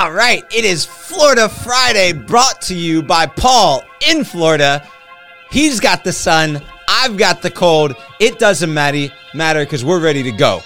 All right, it is Florida Friday brought to you by Paul in Florida. He's got the sun, I've got the cold. It doesn't matter matter cuz we're ready to go.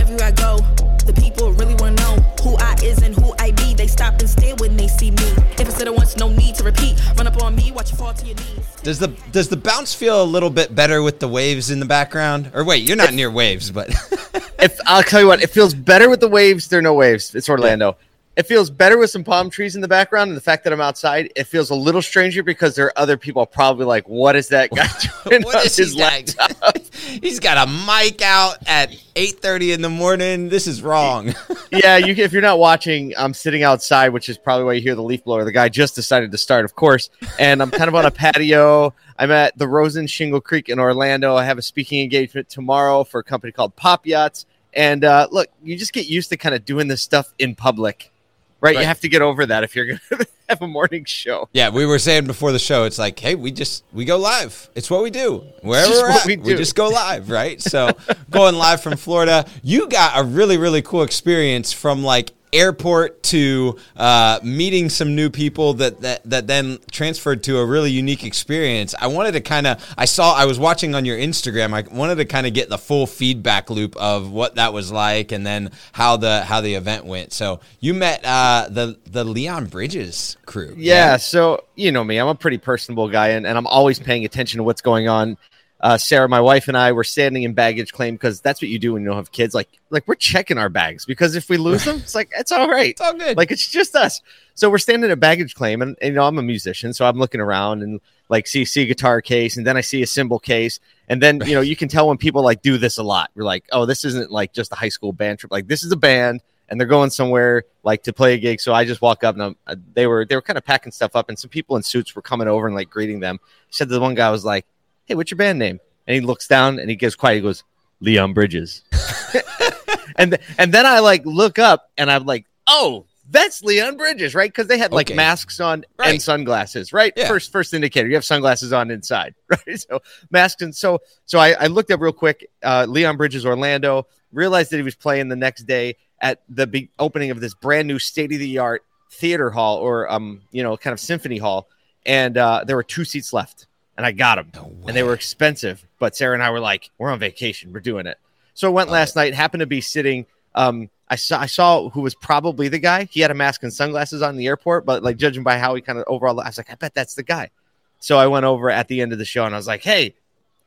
Everywhere I go, the people really want to know who I is and who I be. They stop and stare when they see me. If I said it once, no need to repeat. Run up on me, watch you fall to your knees. Does the does the bounce feel a little bit better with the waves in the background? Or wait, you're not near waves, but if I'll tell you what, it feels better with the waves. There are no waves. It's Orlando. It feels better with some palm trees in the background, and the fact that I'm outside, it feels a little stranger because there are other people probably like, "What is that guy doing what is his laptop?" He's got a mic out at 8:30 in the morning. This is wrong. yeah, you, if you're not watching, I'm sitting outside, which is probably why you hear the leaf blower. The guy just decided to start, of course, and I'm kind of on a patio. I'm at the Rosen Shingle Creek in Orlando. I have a speaking engagement tomorrow for a company called Pop Yachts. And uh, look, you just get used to kind of doing this stuff in public, right? Right. You have to get over that if you're going to have a morning show. Yeah, we were saying before the show, it's like, hey, we just we go live. It's what we do. Wherever we're at, we we, just go live, right? So going live from Florida, you got a really really cool experience from like airport to uh, meeting some new people that, that that then transferred to a really unique experience. I wanted to kind of I saw I was watching on your Instagram. I wanted to kind of get the full feedback loop of what that was like, and then how the how the event went. So you met uh, the the Leon Bridges crew. Yeah, so you know me, I'm a pretty personable guy, and, and I'm always paying attention to what's going on. Uh, Sarah, my wife, and I were standing in baggage claim because that's what you do when you don't have kids. Like, like we're checking our bags because if we lose them, it's like it's all right. It's all good. Like it's just us. So we're standing at baggage claim, and, and, you know I'm a musician, so I'm looking around and like see see a guitar case, and then I see a cymbal case, and then you know you can tell when people like do this a lot. You're like, oh, this isn't like just a high school band trip. Like this is a band, and they're going somewhere like to play a gig. So I just walk up, and I'm, uh, they were they were kind of packing stuff up, and some people in suits were coming over and like greeting them. He said the one guy was like, hey, what's your band name? And he looks down and he gets quiet. He goes, Leon Bridges. and th- and then I like look up and I'm like, oh, that's Leon Bridges, right? Because they had like Okay. masks on Right. and sunglasses, right? Yeah. First first indicator, you have sunglasses on inside, right? So masks and so so I, I looked up real quick, uh, Leon Bridges, Orlando. Realized that he was playing the next day at the big opening of this brand new state of the art theater hall or um you know kind of symphony hall, and uh, there were two seats left, and I got them No and they were expensive. But Sarah and I were like, we're on vacation, we're doing it. So I went Love last night. Happened to be sitting. Um, I saw I saw who was probably the guy. He had a mask and sunglasses on the airport, but like judging by how he kind of overall, I was like, I bet that's the guy. So I went over at the end of the show and I was like, Hey,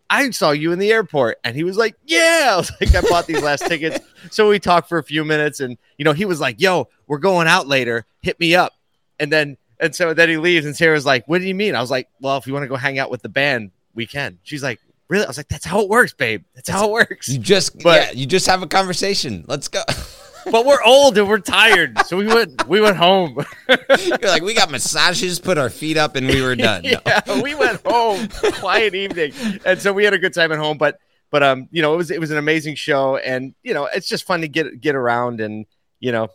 I saw you in the airport, and he was like, Yeah. I was like, I bought these last tickets. So we talked for a few minutes, and you know, he was like, Yo, we're going out later. Hit me up. And then and so then he leaves, and Sarah's like, What do you mean? I was like, Well, if you want to go hang out with the band, we can. She's like, Really? I was like, That's how it works, babe. That's how it works. You just But- yeah, you just have a conversation. Let's go. But we're old and we're tired, so we went we went home. You're like, we got massages, put our feet up, and we were done. No. yeah, we went home. Quiet evening, and so we had a good time at home. But but um, you know, it was it was an amazing show, and you know, it's just fun to get get around and you know,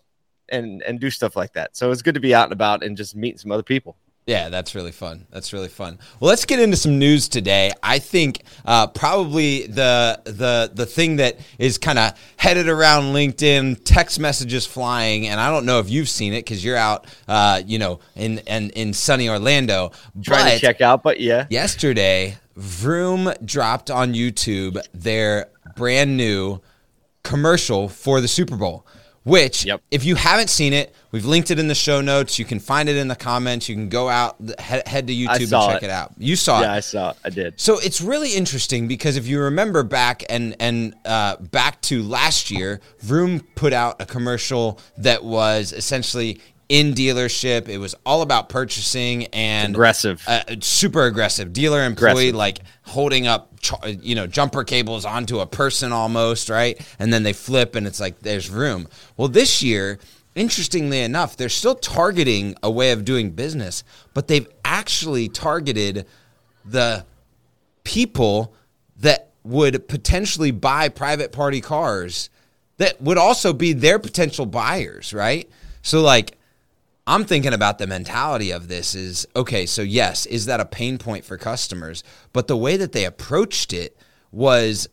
and and do stuff like that. So it's good to be out and about and just meeting some other people. Yeah, that's really fun. That's really fun. Well, let's get into some news today. I think uh, probably the the the thing that is kind of headed around LinkedIn, text messages flying, and I don't know if you've seen it because you're out, uh, you know, in, in in sunny Orlando. Trying to check out, but yeah, yesterday, Vroom dropped on YouTube their brand new commercial for the Super Bowl. Which, Yep. if you haven't seen it, we've linked it in the show notes. You can find it in the comments. You can go out, head, head to YouTube and check it. it out. You saw yeah, it. Yeah, I saw, it. I did. So it's really interesting because if you remember back and and uh, back to last year, Vroom put out a commercial that was essentially in dealership. It was all about purchasing and Aggressive. uh, super aggressive dealer employee Aggressive. like holding up you know jumper cables onto a person almost right and then they flip and it's like there's room well this year interestingly enough they're still targeting a way of doing business but they've actually targeted the people that would potentially buy private party cars that would also be their potential buyers right so like I'm thinking about the mentality of this is okay, so yes, is that a pain point for customers? But the way that they approached it was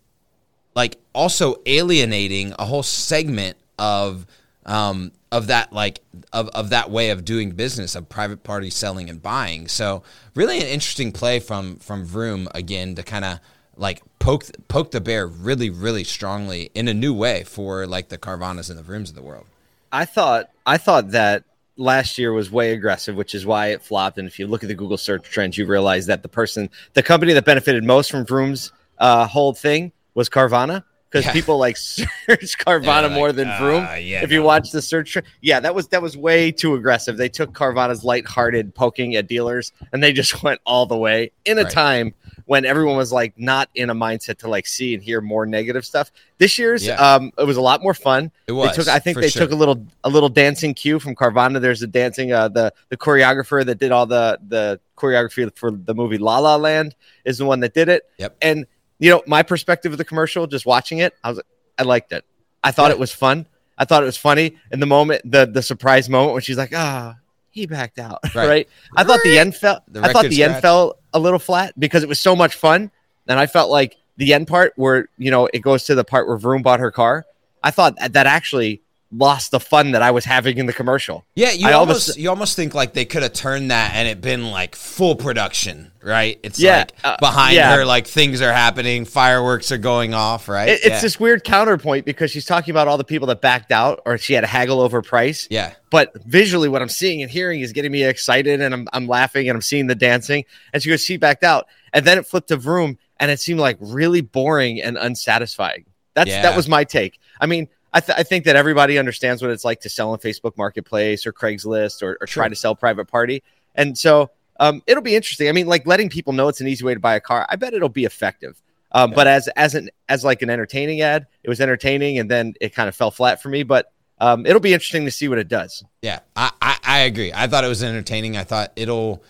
like also alienating a whole segment of um, of that like of, of that way of doing business of private party selling and buying. So really an interesting play from from Vroom again to kind of like poke poke the bear really really strongly in a new way for like the Carvanas and the Vrooms of the world. I thought I thought that last year was way aggressive, which is why it flopped. And if you look at the Google search trends, you realize that the person, the company that benefited most from Vroom's uh, whole thing was Carvana because Yeah. people like search Carvana like, more than uh, Vroom. yeah, if you watch the search, yeah, that was that was way too aggressive. They took Carvana's lighthearted poking at dealers and they just went all the way in a Right. time when everyone was like not in a mindset to like see and hear more negative stuff. This year's, Yeah. um, it was a lot more fun. It was. They took, I think they sure. took a little a little dancing cue from Carvana. There's a dancing uh, the the choreographer that did all the the choreography for the movie La La Land is the one that did it. Yep. And you know my perspective of the commercial, just watching it, I was I liked it. I thought Yeah. it was fun. I thought it was funny. In the moment, the the surprise moment when she's like, ah. he backed out, Right. right? I thought the end felt. The I thought the end scratch. fell a little flat because it was so much fun, and I felt like the end part where you know it goes to the part where Vroom bought her car. I thought that, that actually lost the fun that I was having in the commercial. Yeah, you I almost, almost- you almost think like they could have turned that and it been like full production, right? It's Yeah, like uh, behind yeah. her, like things are happening, fireworks are going off, right? It, it's yeah. this weird counterpoint because she's talking about all the people that backed out or she had a haggle over price. yeah, But visually, what I'm seeing and hearing is getting me excited, and I'm, I'm laughing and I'm seeing the dancing. And she goes, she backed out, and then it flipped to Vroom, and it seemed like really boring and unsatisfying. That's that was my take. I mean, I, th- I think that everybody understands what it's like to sell on Facebook Marketplace or Craigslist or, or try Sure. to sell private party, and so um, it'll be interesting. I mean, like letting people know it's an easy way to buy a car. I bet it'll be effective. Um, But as as an as like an entertaining ad, it was entertaining, and then it kind of fell flat for me. But um, it'll be interesting to see what it does. yeah. I, I I agree. I thought it was entertaining. I thought it'll.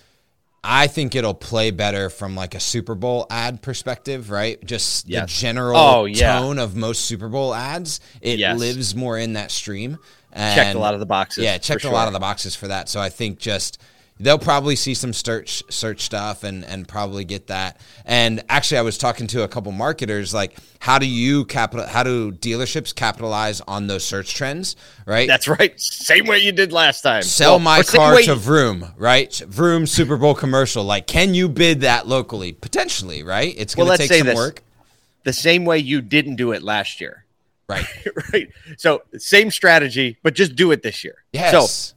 I think it'll play better from like a Super Bowl ad perspective, right? Just Yes. the general Oh, yeah. tone of most Super Bowl ads. It Yes. lives more in that stream. checked And- a lot of the boxes. Yeah, checked a lot of the boxes for that. So I think just they'll probably see some search search stuff and and probably get that. And actually, I was talking to a couple marketers like, how do you capital? How do dealerships capitalize on those search trends? Right. That's right. Same way you did last time. Sell Well, my car to Vroom, right? Vroom Super Bowl commercial. Like, can you bid that locally? Potentially, right? It's going to let's take some this. work, the same way you didn't do it last year. right? right. So same strategy, but just do it this year. Yes. So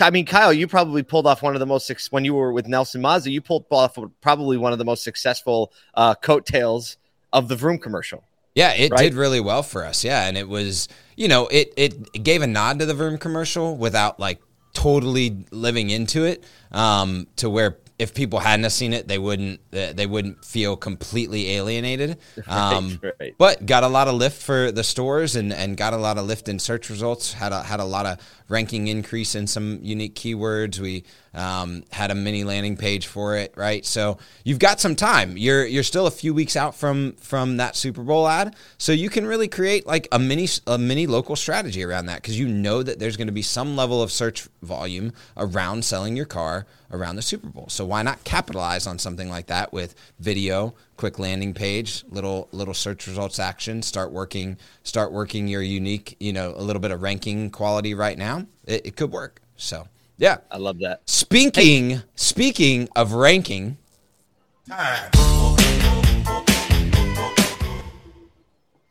I mean, Kyle, you probably pulled off one of the most when you were with Nelson Mazda. You pulled off probably one of the most successful uh, coattails of the Vroom commercial. Yeah, it right? did really well for us. Yeah, and it was, you know, it it gave a nod to the Vroom commercial without like totally living into it, um, to where if people hadn't seen it, they wouldn't they wouldn't feel completely alienated. Um, right. But got a lot of lift for the stores and, and got a lot of lift in search results. Had a had a lot of ranking increase in some unique keywords. We um, had a mini landing page for it, right? So you've got some time. You're you're still a few weeks out from from that Super Bowl ad, so you can really create like a mini a mini local strategy around that because you know that there's going to be some level of search volume around selling your car around the Super Bowl. So why not capitalize on something like that with video, quick landing page, little little search results action, start working start working your unique, you know, a little bit of ranking quality right now. It, it could work. So, yeah. I love that. Speaking speaking of ranking,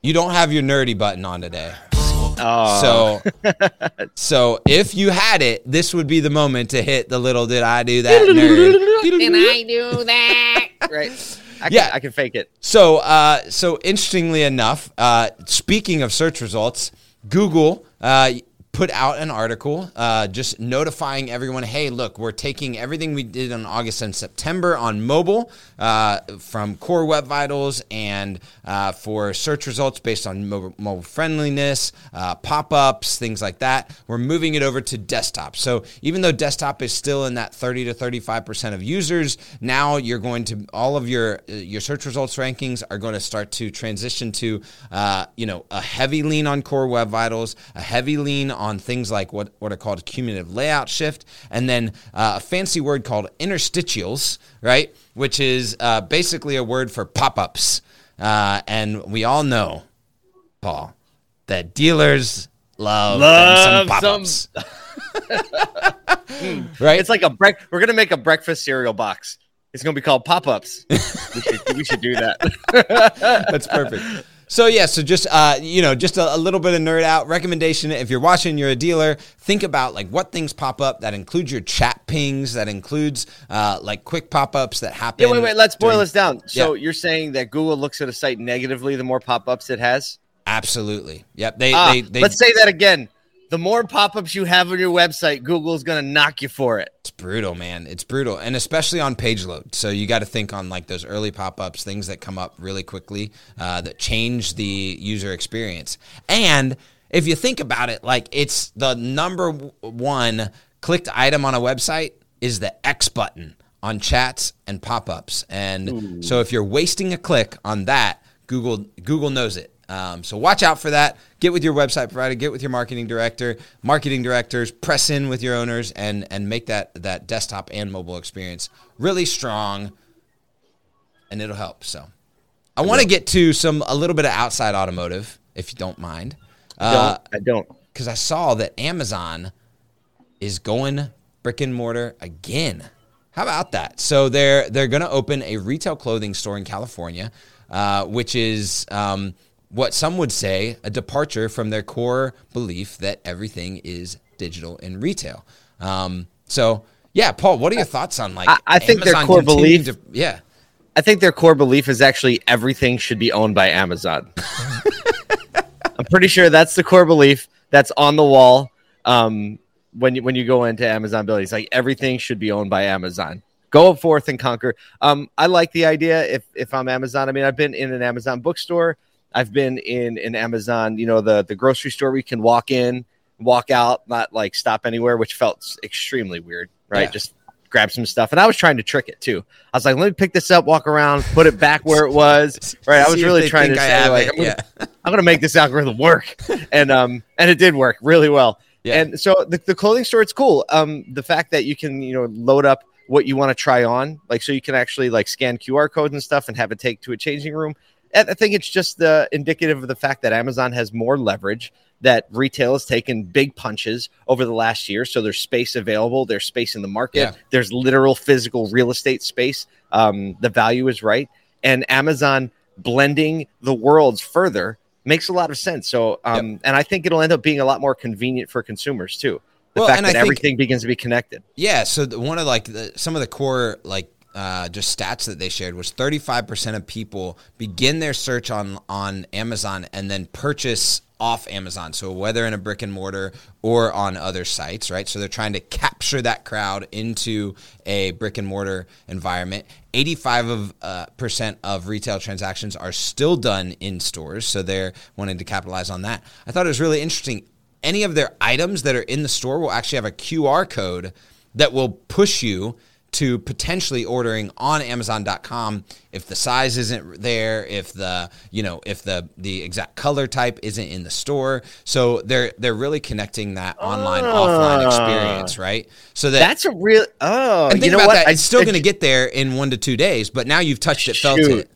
you don't have your nerdy button on today. Oh, So, so if you had it, this would be the moment to hit the little did I do that nerd. Can I do that? right. I Yeah. can, I can fake it. So, uh, so interestingly enough, uh, speaking of search results, Google uh, put out an article uh, just notifying everyone, hey, look, we're taking everything we did in August and September on mobile uh, from Core Web Vitals and uh, for search results based on mobile, mobile friendliness, uh, pop ups, things like that. We're moving it over to desktop. So even though desktop is still in that 30 to 35% of users, now you're going to, all of your, uh, your search results rankings are going to start to transition to, uh, you know, a heavy lean on Core Web Vitals, a heavy lean on things like what, what are called cumulative layout shift, and then uh, a fancy word called interstitials, right? Which is uh, basically a word for pop ups. Uh, and we all know, Paul, that dealers Love, Love some pop-ups. right? It's like a break. We're gonna make a breakfast cereal box. It's gonna be called pop ups. we, should, we should do that. That's perfect. So yeah, so just uh, you know, just a, a, little bit of nerd out recommendation. If you're watching, you're a dealer. Think about like what things pop up. That includes your chat pings. That includes uh, like quick pop ups that happen. Yeah, wait, wait. Let's boil during- this down. So Yeah. you're saying that Google looks at a site negatively the more pop ups it has? Absolutely. Yep. They Ah, they, they let's say that again. The more pop ups you have on your website, Google's gonna knock you for it. It's brutal, man. It's brutal, and especially on page load. So you got to think on like those early pop ups, things that come up really quickly uh, that change the user experience. And if you think about it, like it's the number one clicked item on a website is the X button on chats and pop ups. And so if you're wasting a click on that, Google Google knows it. Um, so watch out for that. Get with your website provider. Get with your marketing director. Marketing directors press in with your owners and and make that that desktop and mobile experience really strong, and it'll help. So I want to get to some a little bit of outside automotive, if you don't mind, Don't, I don't. because I saw that Amazon is going brick and mortar again. How about that? So they're they're going to open a retail clothing store in California, uh, which is um, what some would say a departure from their core belief that everything is digital in retail. Um, so yeah, Paul, what are your thoughts on like? I- I think their core belief- to- yeah, I think their core belief is actually everything should be owned by Amazon. I'm pretty sure that's the core belief that's on the wall. Um, when you when you go into Amazon buildings, like everything should be owned by Amazon. Go forth and conquer. Um, I like the idea. If if I'm Amazon, I mean, I've been in an Amazon bookstore. I've been in an Amazon, you know, the the grocery store we can walk in, walk out, not like stop anywhere, which felt extremely weird, right? Yeah. Just grab some stuff. And I was trying to trick it too. I was like, let me pick this up, walk around, put it back where it was. Right. I was really trying to say, have like, it. I'm gonna, yeah. I'm gonna make this algorithm work. And um and it did work really well. Yeah. And so the, the clothing store, it's cool. Um, the fact that you can, you know, load up what you want to try on, like so you can actually like scan QR codes and stuff and have it take to a changing room. I think it's just the indicative of the fact that Amazon has more leverage, that retail has taken big punches over the last year. So there's space available, there's space in the market, Yeah. there's literal physical real estate space. Um, the value is right. And Amazon blending the worlds further makes a lot of sense. So, um, and I think it'll end up being a lot more convenient for consumers too. The Well, fact that I think- everything begins to be connected. Yeah, so the, one of like the, some of the core like uh, just stats that they shared was 35% of people begin their search on on Amazon and then purchase off Amazon. So whether in a brick and mortar or on other sites, right? So they're trying to capture that crowd into a brick and mortar environment. 85 of uh, percent of retail transactions are still done in stores, so they're wanting to capitalize on that. I thought it was really interesting any of their items that are in the store will actually have a QR code that will push you to potentially ordering on amazon.com if the size isn't there if the you know if the the exact color type isn't in the store so they're they're really connecting that online offline Ah. experience right so that That's a real. Oh, and you think know about what? that I- it's still going to get there in 1 to 2 days but now you've touched it felt it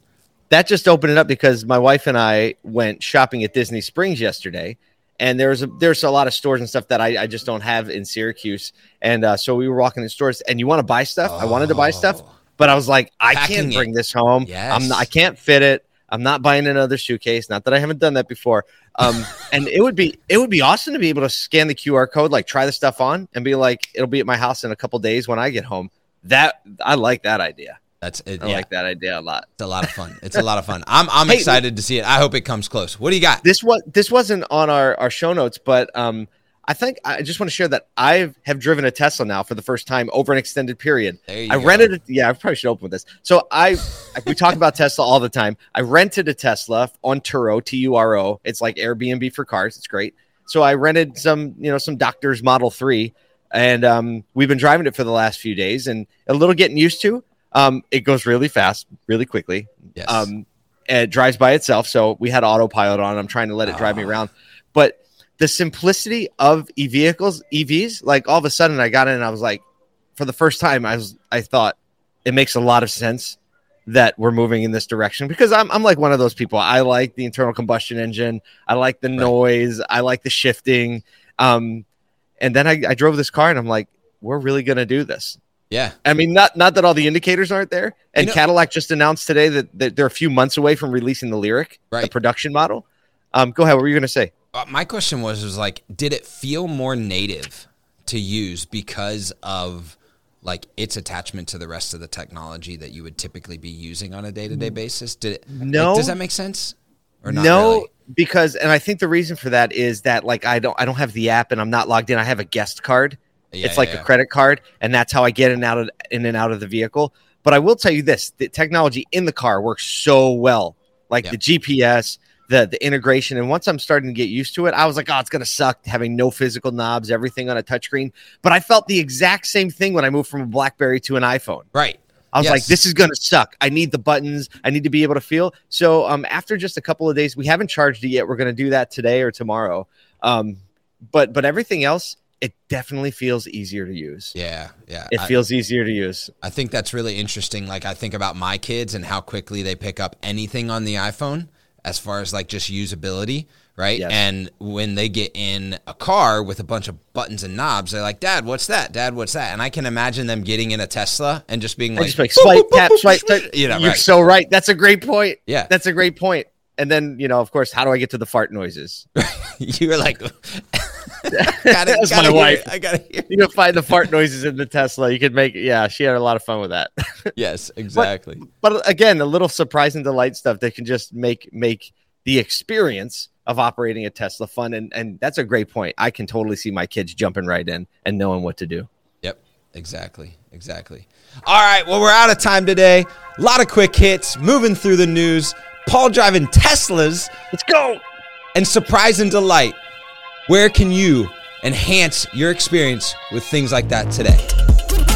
that just opened it up because my wife and I went shopping at Disney Springs yesterday, and there's a there's a lot of stores and stuff that I, I just don't have in Syracuse, and uh, so we were walking in stores, and you want to buy stuff. I wanted to buy stuff, Oh. but I was like, I Packing can't it. bring this home. Yes. I'm not, I can't fit it. I'm not buying another suitcase. Not that I haven't done that before. Um, and it would be it would be awesome to be able to scan the QR code, like try the stuff on, and be like, it'll be at my house in a couple days when I get home. That I like that idea. That's it I yeah like that idea a lot. it's a lot of fun it's a lot of fun i'm i'm Hey, excited to see it i hope it comes close what do you got this was this wasn't on our our show notes, but um, I think I just want to share that I have driven a Tesla now for the first time over an extended period. I go. rented it. Yeah, I probably should open with this. So I we talk about Tesla all the time. I rented a Tesla on Turo, T U R O. It's like Airbnb for cars. It's great. So I rented some, you know, some Doctor's Model Three, and um, we've been driving it for the last few days, and a little getting used to. Um, it goes really fast, really quickly. yes Um, and it drives by itself. So we had autopilot on. I'm trying to let it drive me Ah. around. But the simplicity of e vehicles, EVs, like all of a sudden I got in and I was like, for the first time, I was I thought it makes a lot of sense that we're moving in this direction because I'm I'm like one of those people. I like the internal combustion engine. I like the noise. I like the shifting. Um, and then I, I drove this car and I'm like, we're really gonna do this. Yeah. I mean, not not that all the indicators aren't there. And You know- Cadillac just announced today that, that they're a few months away from releasing the Lyriq, the production model. Um, go ahead. What were you gonna say? Uh, my question was was like, did it feel more native to use because of like its attachment to the rest of the technology that you would typically be using on a day to day basis? Did it? like, No. does that make sense? Or not no, really? because and I think the reason for that is that like I don't I don't have the app and I'm not logged in. I have a guest card. Yeah, it's like yeah, a credit card, and that's how I get in and out of in and out of the vehicle. But I will tell you this: the technology in the car works so well, like the GPS, the the integration. And once I'm starting to get used to it, I was like, oh, it's gonna suck having no physical knobs, everything on a touchscreen. But I felt the exact same thing when I moved from a BlackBerry to an iPhone. Right. I was Yes. like, this is gonna suck. I need the buttons. I need to be able to feel. So um, after just a couple of days, we haven't charged it yet. We're gonna do that today or tomorrow. Um, but but everything else, it definitely feels easier to use. Yeah. Yeah. It I- feels easier to use. I think that's really interesting. Like I think about my kids and how quickly they pick up anything on the iPhone as far as like just usability, right? Yes. And when they get in a car with a bunch of buttons and knobs, they're like, "Dad, what's that? Dad, what's that?" And I can imagine them getting in a Tesla and just being like, just like swipe, tap, swipe, tap. You know, You're right. so right. That's a great point. Yeah. That's a great point. And then, you know, of course, how do I get to the fart noises? you were like, gotta, That's gotta my wife. it. I gotta hear. You can find the fart noises in the Tesla. You could make, yeah, she had a lot of fun with that. Yes, exactly. but again, the little surprise and delight stuff that can just make make the experience of operating a Tesla fun. And and that's a great point. I can totally see my kids jumping right in and knowing what to do. Yep, exactly, exactly. All right, well, we're out of time today. A lot of quick hits, moving through the news. Paul driving Teslas Let's go. and surprise and delight. Where can you enhance your experience with things like that today?